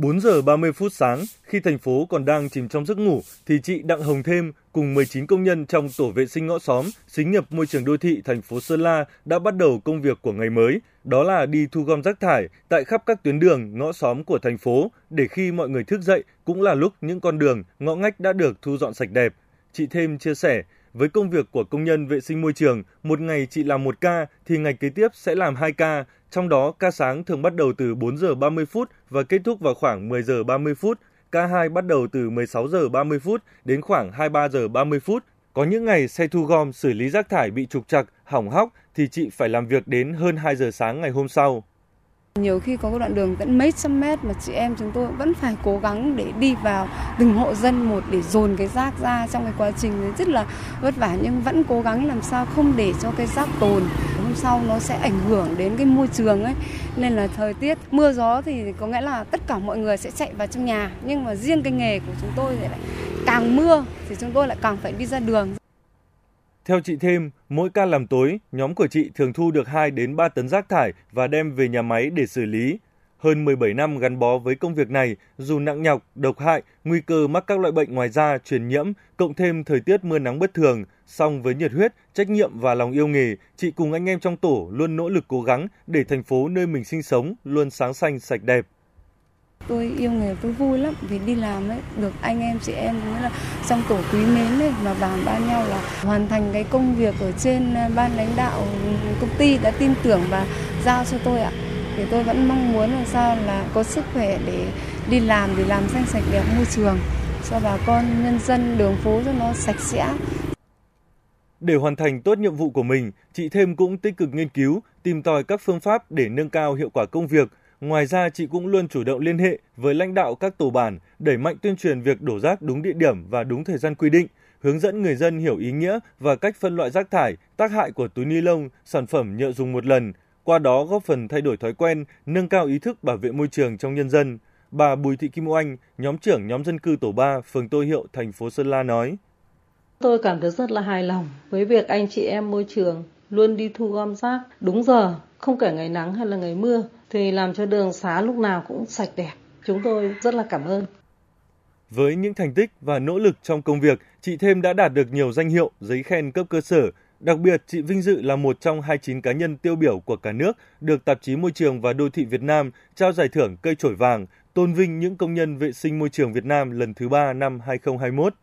4 giờ 30 phút sáng, khi thành phố còn đang chìm trong giấc ngủ, thì chị Đặng Hồng Thêm cùng 19 công nhân trong tổ vệ sinh ngõ xóm, xí nghiệp môi trường đô thị thành phố Sơn La đã bắt đầu công việc của ngày mới, đó là đi thu gom rác thải tại khắp các tuyến đường, ngõ xóm của thành phố, để khi mọi người thức dậy cũng là lúc những con đường, ngõ ngách đã được thu dọn sạch đẹp. Chị Thêm chia sẻ, với công việc của công nhân vệ sinh môi trường, một ngày chị làm một ca thì ngày kế tiếp sẽ làm 2 ca, trong đó ca sáng thường bắt đầu từ 4 giờ 30 phút và kết thúc vào khoảng 10 giờ 30 phút. Ca 2 bắt đầu từ 16 giờ 30 phút đến khoảng 23 giờ 30 phút. Có những ngày xe thu gom xử lý rác thải bị trục trặc, hỏng hóc thì chị phải làm việc đến hơn 2 giờ sáng ngày hôm sau. Nhiều khi có đoạn đường tận mấy trăm mét mà chị em chúng tôi vẫn phải cố gắng để đi vào từng hộ dân một để dồn cái rác ra trong cái quá trình rất là vất vả nhưng vẫn cố gắng làm sao không để cho cái rác tồn. Hôm sau nó sẽ ảnh hưởng đến cái môi trường ấy. Nên là thời tiết, mưa gió thì có nghĩa là tất cả mọi người sẽ chạy vào trong nhà. Nhưng mà riêng cái nghề của chúng tôi thì lại càng mưa thì chúng tôi lại càng phải đi ra đường theo chị thêm, mỗi ca làm tối, nhóm của chị thường thu được 2 đến 3 tấn rác thải và đem về nhà máy để xử lý. Hơn 17 năm gắn bó với công việc này, dù nặng nhọc, độc hại, nguy cơ mắc các loại bệnh ngoài da, truyền nhiễm, cộng thêm thời tiết mưa nắng bất thường, song với nhiệt huyết, trách nhiệm và lòng yêu nghề, chị cùng anh em trong tổ luôn nỗ lực cố gắng để thành phố nơi mình sinh sống luôn sáng xanh sạch đẹp. Tôi yêu nghề tôi vui lắm vì đi làm ấy được anh em chị em cũng là trong tổ quý mến ấy mà bàn ban nhau là hoàn thành cái công việc ở trên à, ban lãnh đạo công ty đã tin tưởng và giao cho tôi ạ. Thì tôi vẫn mong muốn làm sao là có sức khỏe để đi làm để làm xanh sạch đẹp môi trường cho bà con nhân dân đường phố cho nó sạch sẽ. Để hoàn thành tốt nhiệm vụ của mình, chị Thêm cũng tích cực nghiên cứu, tìm tòi các phương pháp để nâng cao hiệu quả công việc, Ngoài ra, chị cũng luôn chủ động liên hệ với lãnh đạo các tổ bản, đẩy mạnh tuyên truyền việc đổ rác đúng địa điểm và đúng thời gian quy định, hướng dẫn người dân hiểu ý nghĩa và cách phân loại rác thải, tác hại của túi ni lông, sản phẩm nhựa dùng một lần, qua đó góp phần thay đổi thói quen, nâng cao ý thức bảo vệ môi trường trong nhân dân. Bà Bùi Thị Kim Oanh, nhóm trưởng nhóm dân cư tổ 3, phường Tô Hiệu, thành phố Sơn La nói. Tôi cảm thấy rất là hài lòng với việc anh chị em môi trường luôn đi thu gom rác đúng giờ, không kể ngày nắng hay là ngày mưa thì làm cho đường xá lúc nào cũng sạch đẹp. Chúng tôi rất là cảm ơn. Với những thành tích và nỗ lực trong công việc, chị Thêm đã đạt được nhiều danh hiệu, giấy khen cấp cơ sở. Đặc biệt, chị vinh dự là một trong 29 cá nhân tiêu biểu của cả nước được Tạp chí Môi trường và Đô thị Việt Nam trao giải thưởng cây trổi vàng, tôn vinh những công nhân vệ sinh môi trường Việt Nam lần thứ ba năm 2021.